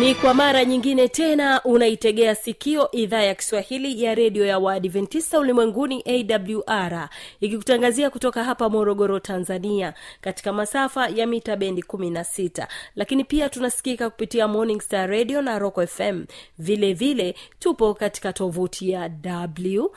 ni kwa mara nyingine tena unaitegea sikio idhaa ya kiswahili ya redio ya waadventista ulimwenguni awr ikikutangazia kutoka hapa morogoro tanzania katika masafa ya mita bendi 16 lakini pia tunasikika kupitia morning star radio na rock fm vile vile tupo katika tovuti ya w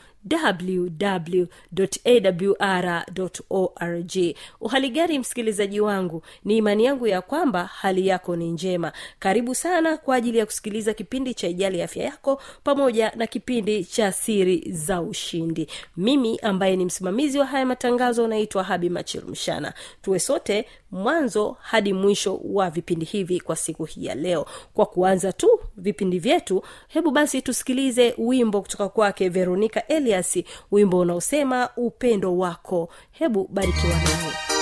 www.awr.org uhaligari msikilizaji wangu? Ni imani yangu ya kwamba hali yako ni njema. Karibu sana kwa ajili ya kusikiliza kipindi cha ijali afya yako pamoja na kipindi cha siri za ushindi. Mimi ambaye ni msimamizi wa haya matangazo naitwa habi machilumshana tuwe sote mwanzo hadi mwisho wa vipindi hivi kwa siku hii ya leo. Kwa kuanza tu vipindi vyetu hebu basi tusikilize wimbo kutoka kwake veronika elias wimbo unaosema upendo wako. Hebu barikiwa naye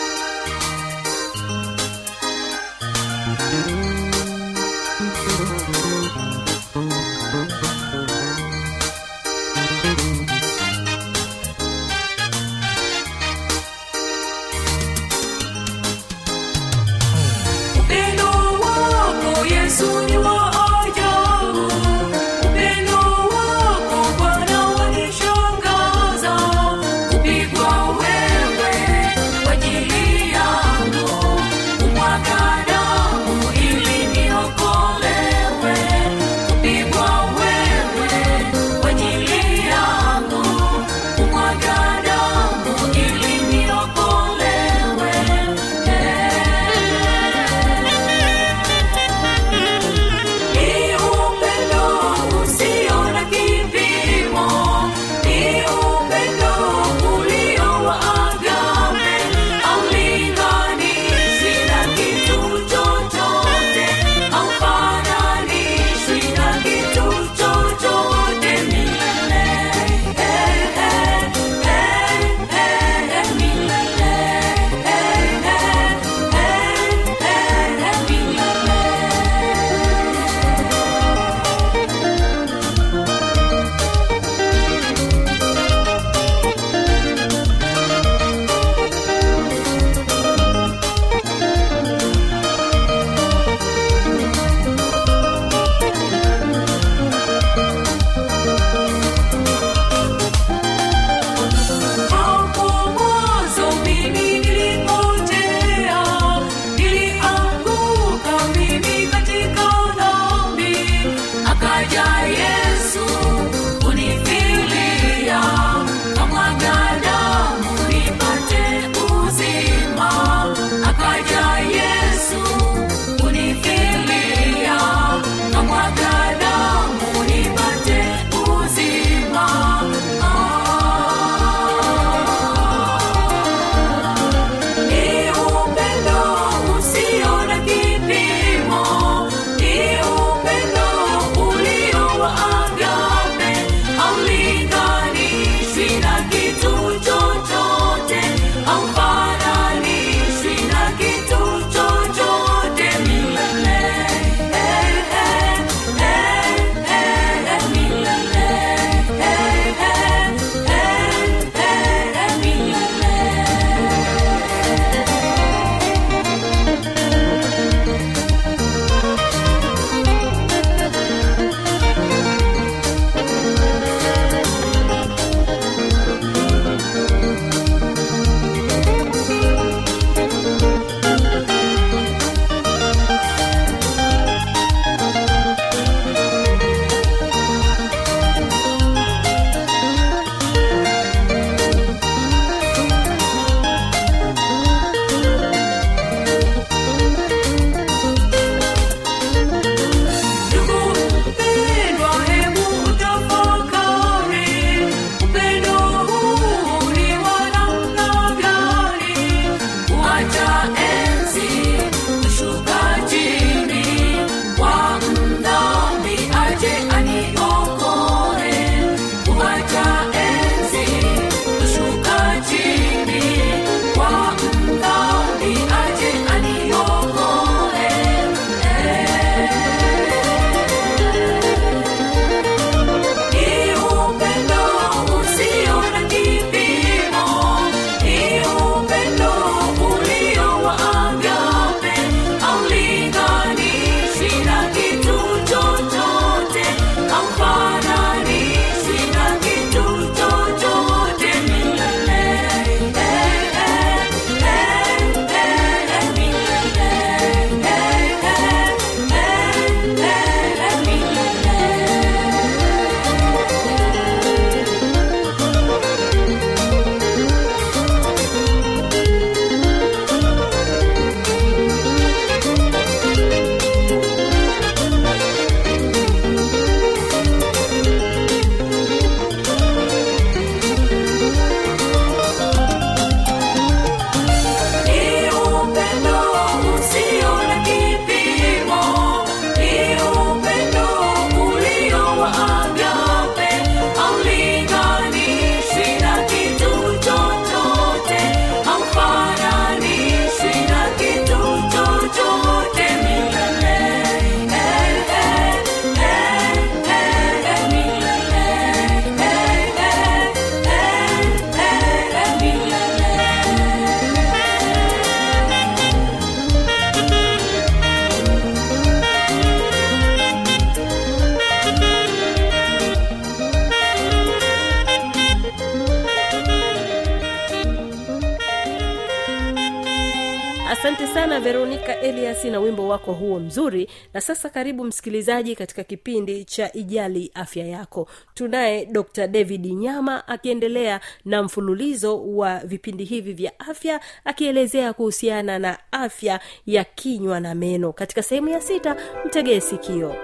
veronika elias na wimbo wako huo mzuri. Na sasa karibu msikilizaji katika kipindi cha ijali afya yako. Tunaye dr david nyama akiendelea na mfululizo wa vipindi hivi vya afya akielezea kuhusiana na afya ya kinywa na meno. Katika sehemu ya sita mtegee sikio.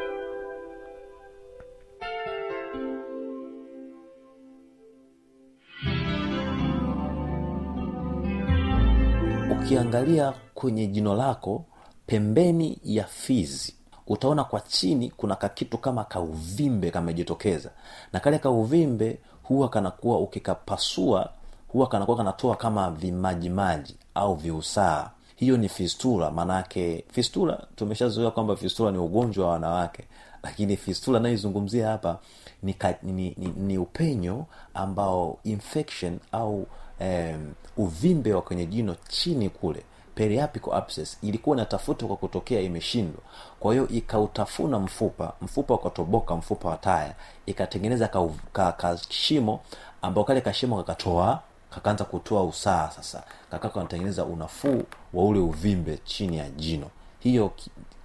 Ukiangalia kwenye jino lako pembeni ya fizi. Utaona kwa chini kuna kakitu kama kauvimbe kamejitokeza. Na kale kauvimbe huwa kanakuwa ukikapasua huwa kanakuwa kanatoa kama vimajimaji au viusaa. Hiyo ni fistula maanaake fistula tumeshazoea kwamba fistula ni ugonjwa wa wanawake. Lakini fistula anayoizungumzia hapa ni, ka, ni, ni, ni upenyo ambao infection au um, uvimbe wa kwenye jino chini kule periapical abscess? Ilikuwa inatafutwa kwa kutokea imeshindwa. Kwa hiyo ikautafuna mfupa mfupa ukatoboka mfupa wa taya ikatengeneza kashimo ka, ka ambao kale kashimo kakatoa kakaanza kutoa usaa sasa. Kakaa kanatengeneza unafuu wa ule uvimbe chini ya jino. Hiyo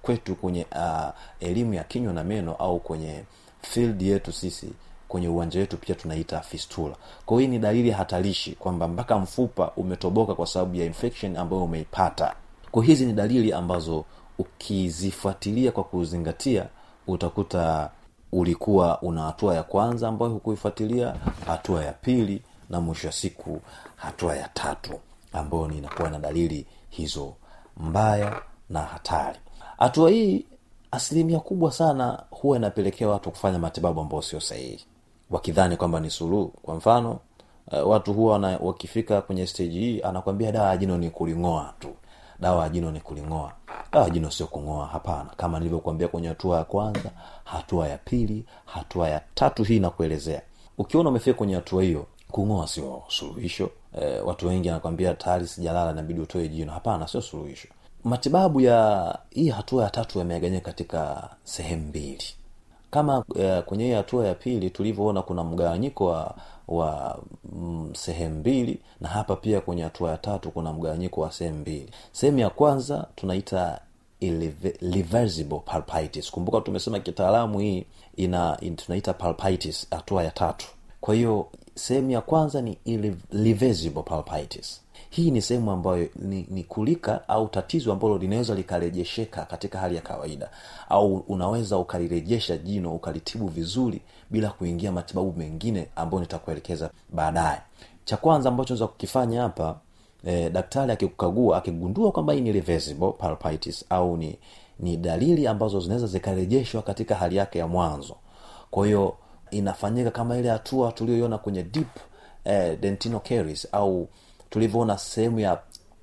kwetu kwenye uh, elimu ya kinywa na meno au kwenye field yetu sisi kwenye uwanja wetu pia tunaita fistula. Kwao hii ni dalili hatarishi kwamba mpaka mfupa umetoboka kwa sababu ya infection ambayo umeipata. Kwa hizi ni dalili ambazo ukizifuatilia kwa kuzingatia utakuta ulikuwa una hatua ya kwanza ambayo hukuifuatilia hatua ya pili na mwisho wa siku hatua ya tatu ambayo inakuwa na dalili hizo mbaya na hatari. Hatua hii asilimia kubwa sana huwa inapelekea watu kufanya matibabu ambayo sio sahihi wakidhani kwamba ni suluhu. Kwa mfano uh, watu huwa wakifika kwenye stage hii anakwambia dawa ya jino ni kuling'oa tu. Dawa ya jino ni kuling'oa. Dawa jino sio kung'oa hapana. Kama nilivyokuambia kwenye hatua ya kwanza hatua ya pili hatua ya tatu hii nakuelezea ukiona umefika kwenye hatua hiyo kung'oa sio suluhisho. E, watu wengi anakwambia tayari sijalala inabidi utoe jino. Hapana sio suluhisho. Matibabu ya hii hatua ya tatu yameaganyia katika sehemu mbili kama eh, kwenye hii hatua ya pili tulivyoona kuna mgawanyiko wa wa mm, sehemu mbili na hapa pia kwenye hatua ya tatu kuna mgawanyiko wa sehemu mbili. Sehemu ya kwanza tunaita pulpitis kumbuka tumesema kitaalamu hii ina, in, tunaita palpitis hatua ya tatu. Kwa hiyo sehemu ya kwanza ni pulpitis hii ni sehemu ambayo ni, ni kulika au tatizo ambalo linaweza likarejesheka katika hali ya kawaida. Au unaweza ukalirejesha jino ukalitibu vizuri bila kuingia matibabu mengine ambayo nitakuelekeza baadaye. Cha kwanza ambacho naweza kukifanya hapa eh, daktari akikukagua akigundua kwamba hii ni pulpitis au ni ni dalili ambazo zinaweza zikarejeshwa katika hali yake ya mwanzo. Kwa hiyo inafanyika kama ile hatua tulioiona kwenye deep eh, au tulivyoona sehemu ya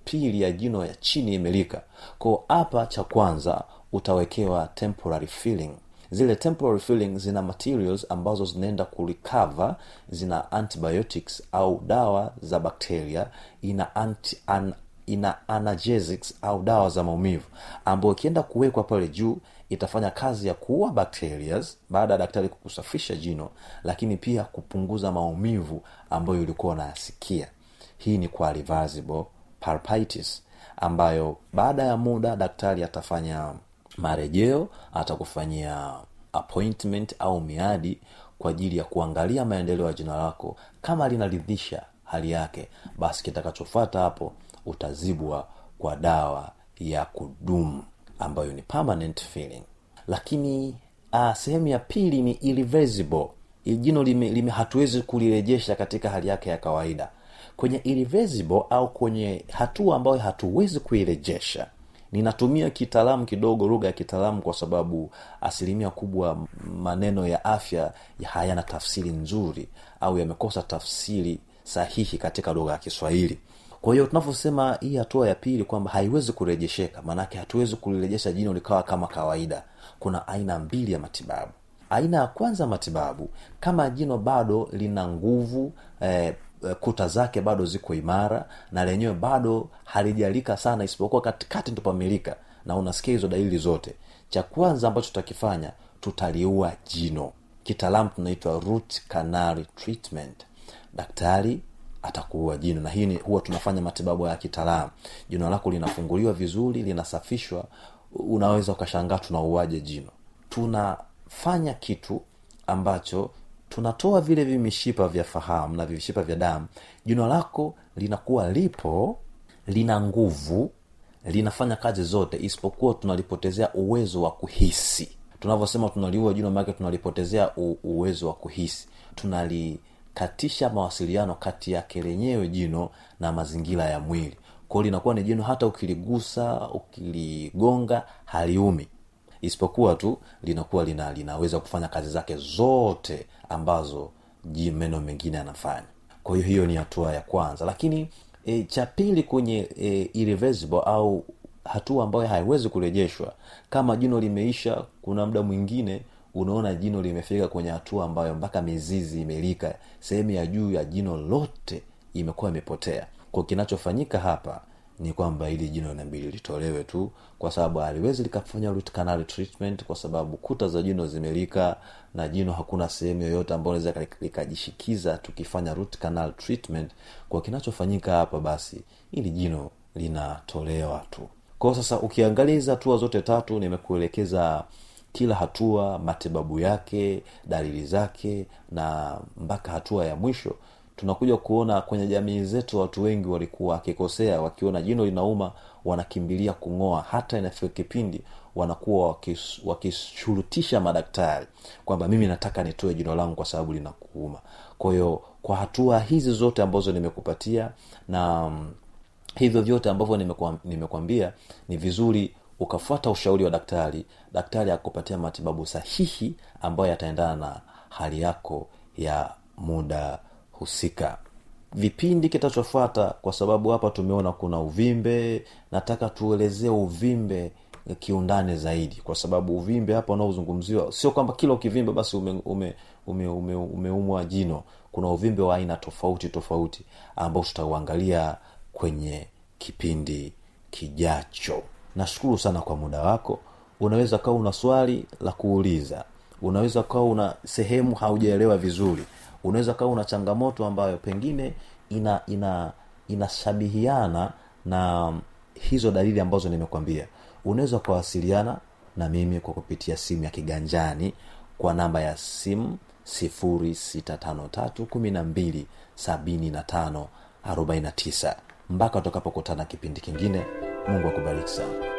pili ya jino ya chini imelika. Ko hapa cha kwanza utawekewa temporary filling. Zile temporary filling zina materials ambazo zinaenda kurecover zina antibiotics au dawa za bakteria ina anti, an, ina analgesics au dawa za maumivu ambayo ikienda kuwekwa pale juu itafanya kazi ya kuua bacterias baada ya daktari kukusafisha jino lakini pia kupunguza maumivu ambayo ulikuwa unayasikia hii ni kwa pulpitis ambayo baada ya muda daktari atafanya marejeo atakufanyia appointment au miadi kwa ajili ya kuangalia maendeleo ya jina lako. Kama linaridhisha hali yake basi kitakachofata hapo utazibwa kwa dawa ya kudumu ambayo ni permanent feeling lakini uh, sehemu ya pili ni irreversible. Jino hatuwezi kulirejesha katika hali yake ya kawaida kwenye irreversible au kwenye hatua ambayo hatuwezi kuirejesha. Ninatumia kitaalamu kidogo lugha ya kitaalamu kwa sababu asilimia kubwa maneno ya afya hayana tafsiri nzuri au yamekosa tafsiri sahihi katika lugha ya kiswahili. Kwa hiyo tunavyosema hii hatua ya pili kwamba haiwezi kurejesheka maanake hatuwezi kulirejesha jino likawa kama kawaida. Kuna aina mbili ya matibabu. Aina ya kwanza matibabu kama jino bado lina nguvu eh, kuta zake bado ziko imara na lenyewe bado halijalika sana isipokuwa katikati ndo na unasikia hizo dalili zote. Cha kwanza ambacho tutakifanya tutaliua jino. Kitaalamu tunaitwa root canal treatment. Daktari atakuua jino na hii huwa tunafanya matibabu ya kitaalamu. Jino lako linafunguliwa vizuri linasafishwa unaweza ukashangaa tunauaje jino. Tunafanya kitu ambacho tunatoa vile vimishipa vya fahamu na vimishipa vya damu. Jino lako linakuwa lipo lina nguvu linafanya kazi zote isipokuwa tunalipotezea uwezo wa kuhisi. Tunavyosema tunaliua jino maake tunalipotezea u- uwezo wa kuhisi. Tunalikatisha mawasiliano kati yake lenyewe jino na mazingira ya mwili. Kwao linakuwa ni jino hata ukiligusa ukiligonga haliumi. Isipokuwa tu linakuwa lina, linaweza kufanya kazi zake zote ambazo meno mengine yanafanya. Kwa hiyo hiyo ni hatua ya kwanza. Lakini e, cha pili kwenye e, irreversible au hatua ambayo haiwezi kurejeshwa kama jino limeisha kuna muda mwingine unaona jino limefika kwenye hatua ambayo mpaka mizizi imelika sehemu ya juu ya jino lote imekuwa imepotea. Kwa kinachofanyika hapa ni kwamba ili jino inabidi litolewe tu kwa sababu haliwezi likafanya root canal treatment kwa sababu kuta za jino zimelika na jino hakuna sehemu yoyote ambayo naweza likajishikiza tukifanya root canal treatment. Kwa kinachofanyika hapa basi ili jino linatolewa tu. Kwao sasa ukiangalia hizi hatua zote tatu nimekuelekeza kila hatua matibabu yake dalili zake na mpaka hatua ya mwisho tunakuja kuona kwenye jamii zetu watu wengi walikuwa wakikosea wakiona jino linauma wanakimbilia kung'oa. Hata inafika kipindi wanakuwa wakis- wakishurutisha madaktari kwamba mimi nataka nitoe jino langu kwa sababu linakuuma. Kwa kwa hatua hizi zote ambazo nimekupatia na mm, hivyo vyote ambavyo nimekwam- nimekwambia ni vizuri ukafuata ushauri wa daktari. Daktari akupatia matibabu sahihi ambayo yataendana na hali yako ya muda husika. Vipindi kitachofuata kwa sababu hapa tumeona kuna uvimbe nataka tuelezee uvimbe kiundani zaidi. Kwa sababu uvimbe hapa unaozungumziwa sio kwamba kila ukivimbe basi umeumwa ume, ume, ume, umeumwa jino. Kuna uvimbe wa aina tofauti tofauti ambao tutauangalia kwenye kipindi kijacho. Nashukuru sana kwa muda wako. Unaweza kawa una swali la kuuliza. Unaweza kawa una sehemu haujaelewa vizuri unaweza kawa una changamoto ambayo pengine ina ina inashabihiana na hizo dalili ambazo nimekwambia. Unaweza ukawasiliana na mimi kwa kupitia simu ya kiganjani kwa namba ya simu 0653127549 mpaka utakapokutana kipindi kingine mungu akubariki sana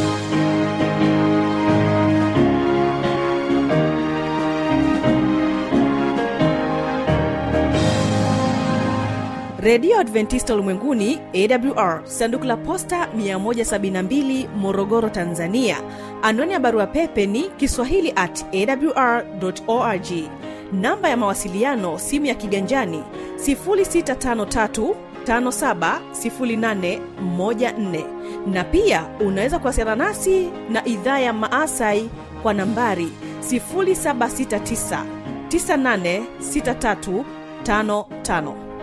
redio adventista ulimwenguni awr sanduku la posta 172 morogoro tanzania. Anwani ya barua pepe ni kiswahili at awr org. Namba ya mawasiliano simu ya kiganjani 653 570814 na pia unaweza kuwasiliana nasi na idhaa ya maasai kwa nambari 769 986355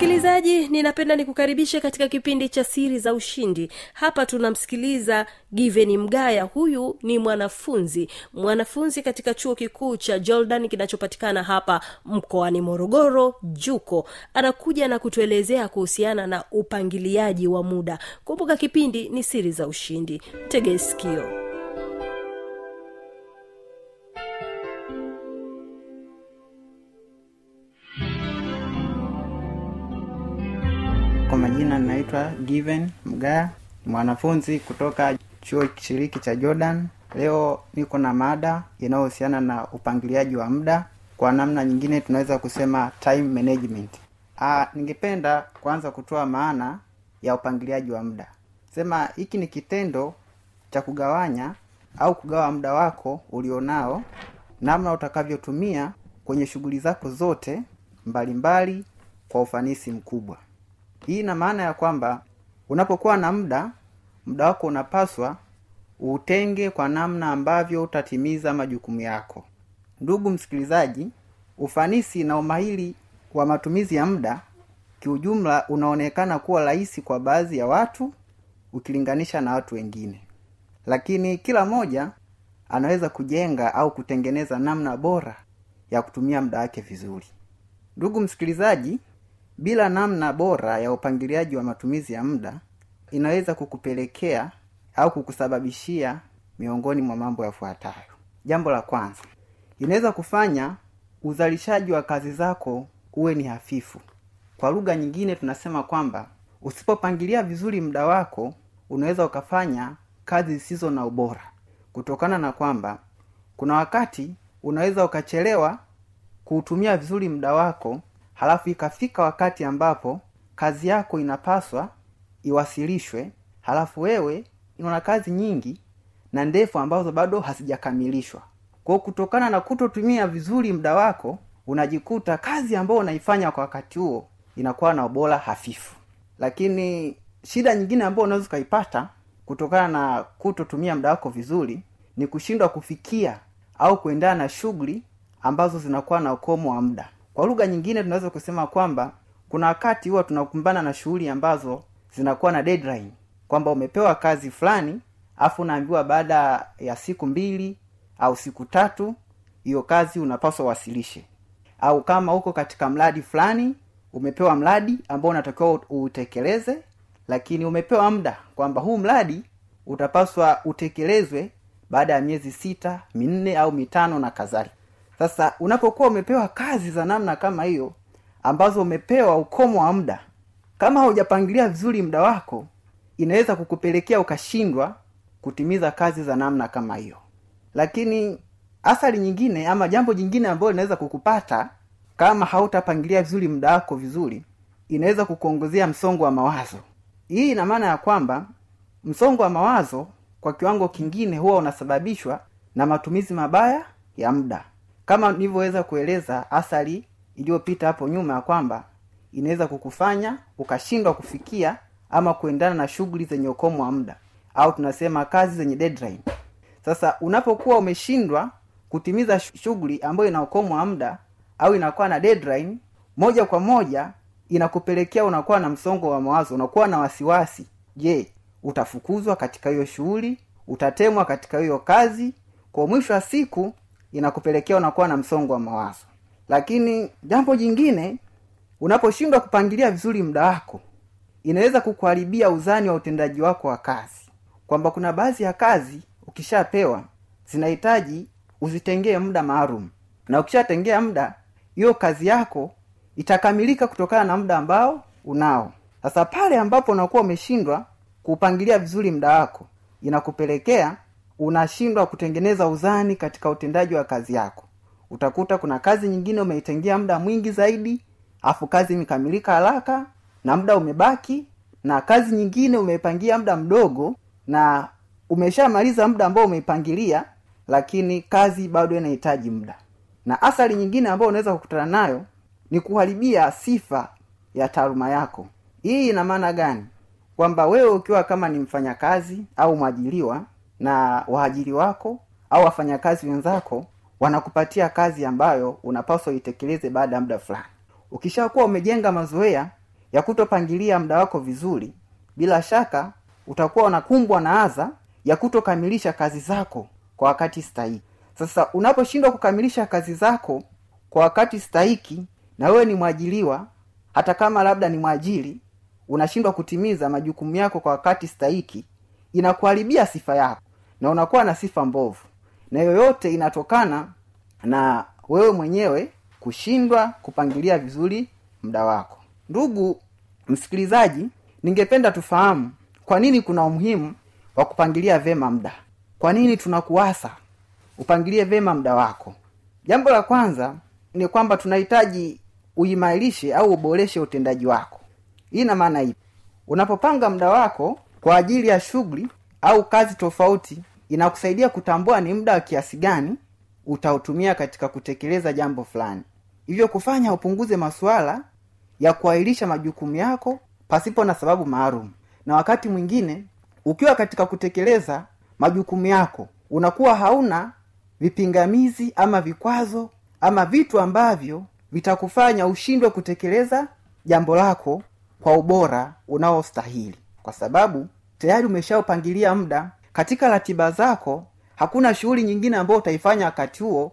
msikilizaji ninapenda nikukaribishe katika kipindi cha siri za ushindi. Hapa tunamsikiliza giveni mgaya. Huyu ni mwanafunzi mwanafunzi katika chuo kikuu cha jordan kinachopatikana hapa mkoani morogoro juko. Anakuja na kutuelezea kuhusiana na upangiliaji wa muda. Kumbuka kipindi ni siri za ushindi. Tege Kwa majina ninaitwa Given Mgaya, mwanafunzi kutoka chuo kishiriki cha Jordan. Leo niko na mada inayohusiana na upangiliaji wa muda. kwa namna nyingine tunaweza kusema time management Aa, ningependa kwanza kutoa maana ya upangiliaji wa muda sema hiki ni kitendo cha kugawanya au kugawa muda wako ulionao namna utakavyotumia kwenye shughuli zako zote mbalimbali mbali, kwa ufanisi mkubwa hii ina maana ya kwamba unapokuwa na muda muda wako unapaswa utenge kwa namna ambavyo utatimiza majukumu yako. Ndugu msikilizaji ufanisi na umahiri wa matumizi ya muda kiujumla unaonekana kuwa rahisi kwa baadhi ya watu ukilinganisha na watu wengine. Lakini kila mmoja anaweza kujenga au kutengeneza namna bora ya kutumia muda wake vizuri. Ndugu msikilizaji bila namna bora ya upangiliaji wa matumizi ya muda inaweza kukupelekea au kukusababishia miongoni mwa mambo yafuatayo. Jambo la kwanza inaweza kufanya uzalishaji wa kazi zako uwe ni hafifu. Kwa lugha nyingine tunasema kwamba usipopangilia vizuri muda wako unaweza ukafanya kazi zisizo na ubora. Kutokana na kwamba kuna wakati unaweza ukachelewa kuutumia vizuri muda wako halafu ikafika wakati ambapo kazi yako inapaswa iwasilishwe halafu wewe una kazi nyingi na ndefu ambazo bado hazijakamilishwa. Kwao kutokana na kutotumia vizuri muda wako unajikuta kazi ambayo unaifanya kwa wakati huo inakuwa na ubora hafifu. Lakini shida nyingine ambayo unaweza ukaipata kutokana na kutotumia muda wako vizuri ni kushindwa kufikia au kuendana na shughuli ambazo zinakuwa na ukomo wa muda kwa lugha nyingine tunaweza kusema kwamba kuna wakati huwa tunakumbana na shughuli ambazo zinakuwa na deadline. Kwamba umepewa kazi fulani afu unaambiwa baada ya siku mbili au siku tatu hiyo kazi unapaswa wasilishe au kama uko katika mradi fulani umepewa mradi ambao unatakiwa uutekeleze lakini umepewa muda kwamba huu mradi utapaswa utekelezwe baada ya miezi sita minne au mitano na kadhalika sasa unapokuwa umepewa kazi za namna kama hiyo ambazo umepewa ukomo wa muda kama haujapangilia vizuri muda wako inaweza kukupelekea ukashindwa kutimiza kazi za namna kama hiyo. Lakini athari nyingine ama jambo jingine ambayo linaweza kukupata kama hautapangilia vizuri muda wako vizuri inaweza kukuongezea msongo wa mawazo. Hii ina maana ya kwamba msongo wa mawazo kwa kiwango kingine huwa unasababishwa na matumizi mabaya ya muda kama nilivyoweza kueleza athari iliyopita hapo nyuma ya kwamba inaweza kukufanya ukashindwa kufikia ama kuendana na shughuli zenye ukomo wa muda au tunasema kazi zenye deadline. Sasa unapokuwa umeshindwa kutimiza shughuli ambayo ina ukomo wa muda au inakuwa na deadline moja kwa moja inakupelekea unakuwa na msongo wa mawazo unakuwa na wasiwasi. Je utafukuzwa katika hiyo shughuli? Utatemwa katika hiyo kazi? Kwa mwisho wa siku inakupelekea unakuwa na msongo wa mawazo. Lakini jambo jingine unaposhindwa kupangilia vizuri muda wako inaweza kukuharibia uzani wa utendaji wako wa kazi. Kwamba kuna baadhi ya kazi ukishapewa zinahitaji uzitengee muda maalum. Na ukishatengea muda hiyo kazi yako itakamilika kutokana na muda ambao unao. Sasa pale ambapo unakuwa umeshindwa kuupangilia vizuri muda wako inakupelekea unashindwa kutengeneza uzani katika utendaji wa kazi yako. Utakuta kuna kazi nyingine umeitengea muda mwingi zaidi afu kazi imekamilika haraka na muda umebaki na kazi nyingine umeipangia muda mdogo na umeshamaliza muda ambao umeipangilia lakini kazi bado inahitaji muda. Na athari nyingine ambayo unaweza kukutana nayo ni kuharibia sifa ya taaluma yako. Hii ina maana gani? Kwamba wewe ukiwa kama ni mfanyakazi au mwajiliwa na waajiri wako au wafanyakazi wenzako wanakupatia kazi ambayo unapaswa uitekeleze baada ya muda fulani. Ukishakuwa umejenga mazoea ya kutopangilia muda wako vizuri bila shaka utakuwa unakumbwa na adha ya kutokamilisha kazi zako kwa wakati stahiki. Sasa unaposhindwa kukamilisha kazi zako kwa wakati stahiki na wewe ni mwajiliwa hata kama labda ni mwajiri unashindwa kutimiza majukumu yako kwa wakati stahiki inakuharibia sifa yako na unakuwa na sifa mbovu. Na yoyote inatokana na wewe mwenyewe kushindwa kupangilia vizuri muda wako. Ndugu msikilizaji ningependa tufahamu kwa nini kuna umuhimu wa kupangilia vema muda. Kwa nini tunakuasa upangilie vema muda wako? Jambo la kwanza ni kwamba tunahitaji uimarishe au uboreshe utendaji wako. Hii ina maana ipi? Unapopanga muda wako kwa ajili ya shughuli au kazi tofauti inakusaidia kutambua ni muda wa kiasi gani utautumia katika kutekeleza jambo fulani. Hivyo kufanya upunguze masuala ya kuahirisha majukumu yako pasipo na sababu maalum. Na wakati mwingine ukiwa katika kutekeleza majukumu yako unakuwa hauna vipingamizi ama vikwazo ama vitu ambavyo vitakufanya ushindwe kutekeleza jambo lako kwa ubora unaostahili. Kwa sababu tayari umeshaupangilia muda. Katika ratiba zako hakuna shughuli nyingine ambayo utaifanya wakati huo.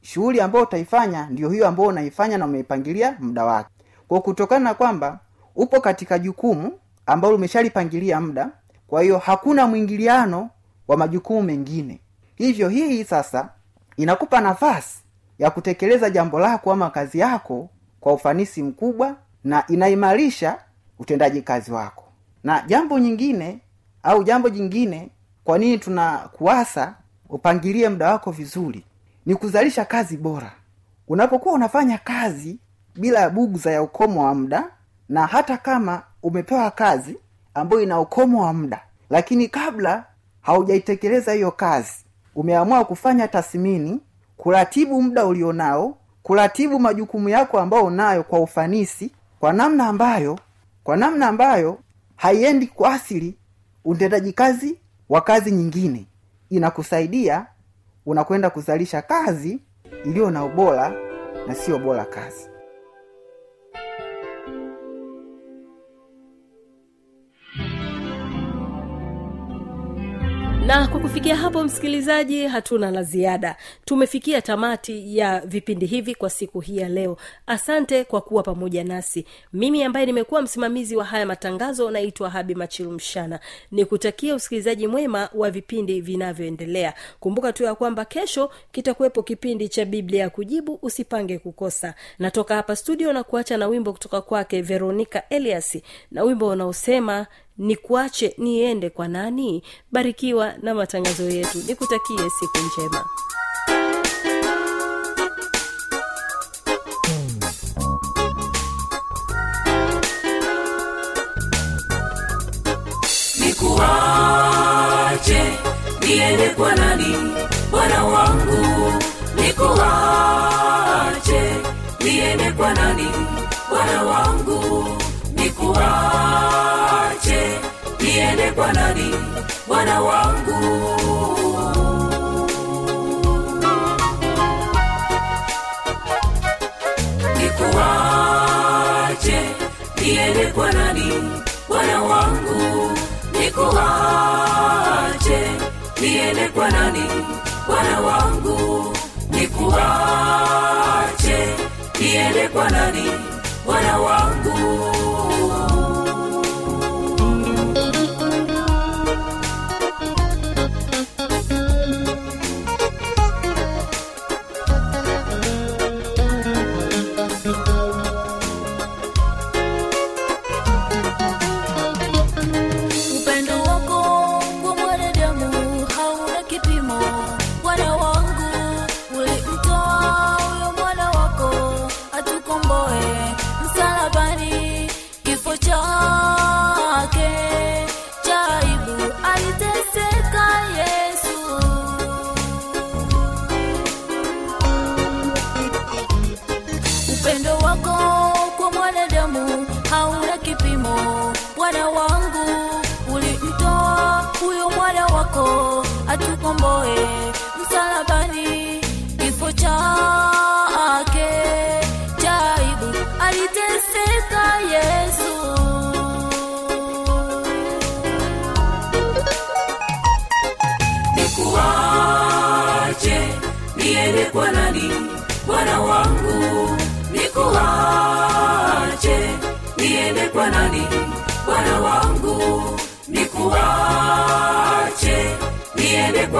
Shughuli ambayo utaifanya ndio hiyo ambayo unaifanya na umeipangilia muda wake. Kwa kutokana na kwamba upo katika jukumu ambalo umeshalipangilia muda kwa hiyo hakuna mwingiliano wa majukumu mengine. Hivyo hii sasa inakupa nafasi ya kutekeleza jambo lako ama kazi yako kwa ufanisi mkubwa na inaimarisha utendaji kazi wako na jambo nyingine au jambo jingine kwa nini tunakuasa upangilie muda wako vizuri ni kuzalisha kazi bora. Unapokuwa unafanya kazi bila ya bugza ya ukomo wa muda na hata kama umepewa kazi ambayo ina ukomo wa muda lakini kabla haujaitekeleza hiyo kazi umeamua kufanya tathmini kuratibu muda ulionao kuratibu majukumu yako ambayo unayo kwa ufanisi kwa namna ambayo kwa namna ambayo haiendi kuathiri utendaji kazi wa kazi nyingine. Inakusaidia unakwenda kuzalisha kazi iliyo na ubora na sio bora kazi na kwa kufikia hapo msikilizaji hatuna la ziada. Tumefikia tamati ya vipindi hivi kwa siku hii ya leo. Asante kwa kuwa pamoja nasi. Mimi ambaye nimekuwa msimamizi wa haya matangazo naitwa habi machilu mshana. Ni kutakia usikilizaji mwema wa vipindi vinavyoendelea. Kumbuka tu ya kwamba kesho kitakuwepo kipindi cha biblia ya kujibu usipange kukosa. Natoka hapa studio na kuacha na wimbo kutoka kwake veronica elias. Na wimbo unaosema nikuache niende kwa nani? Barikiwa na matangazo yetu. Nikutakie siku njema. Nikuache niende kwa nani? Bwana wangu. Nikuache niende kwa nani? Bwana wangu. Nikuache niende kwa nani bwana wangu? Nikuache niende kwa nani bwana wangu? Nikuache niende kwa nani bwana wangu? Nikuache niende kwa nani bwana wangu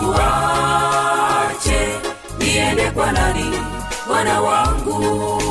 nikuache niende kwa nani bwana wangu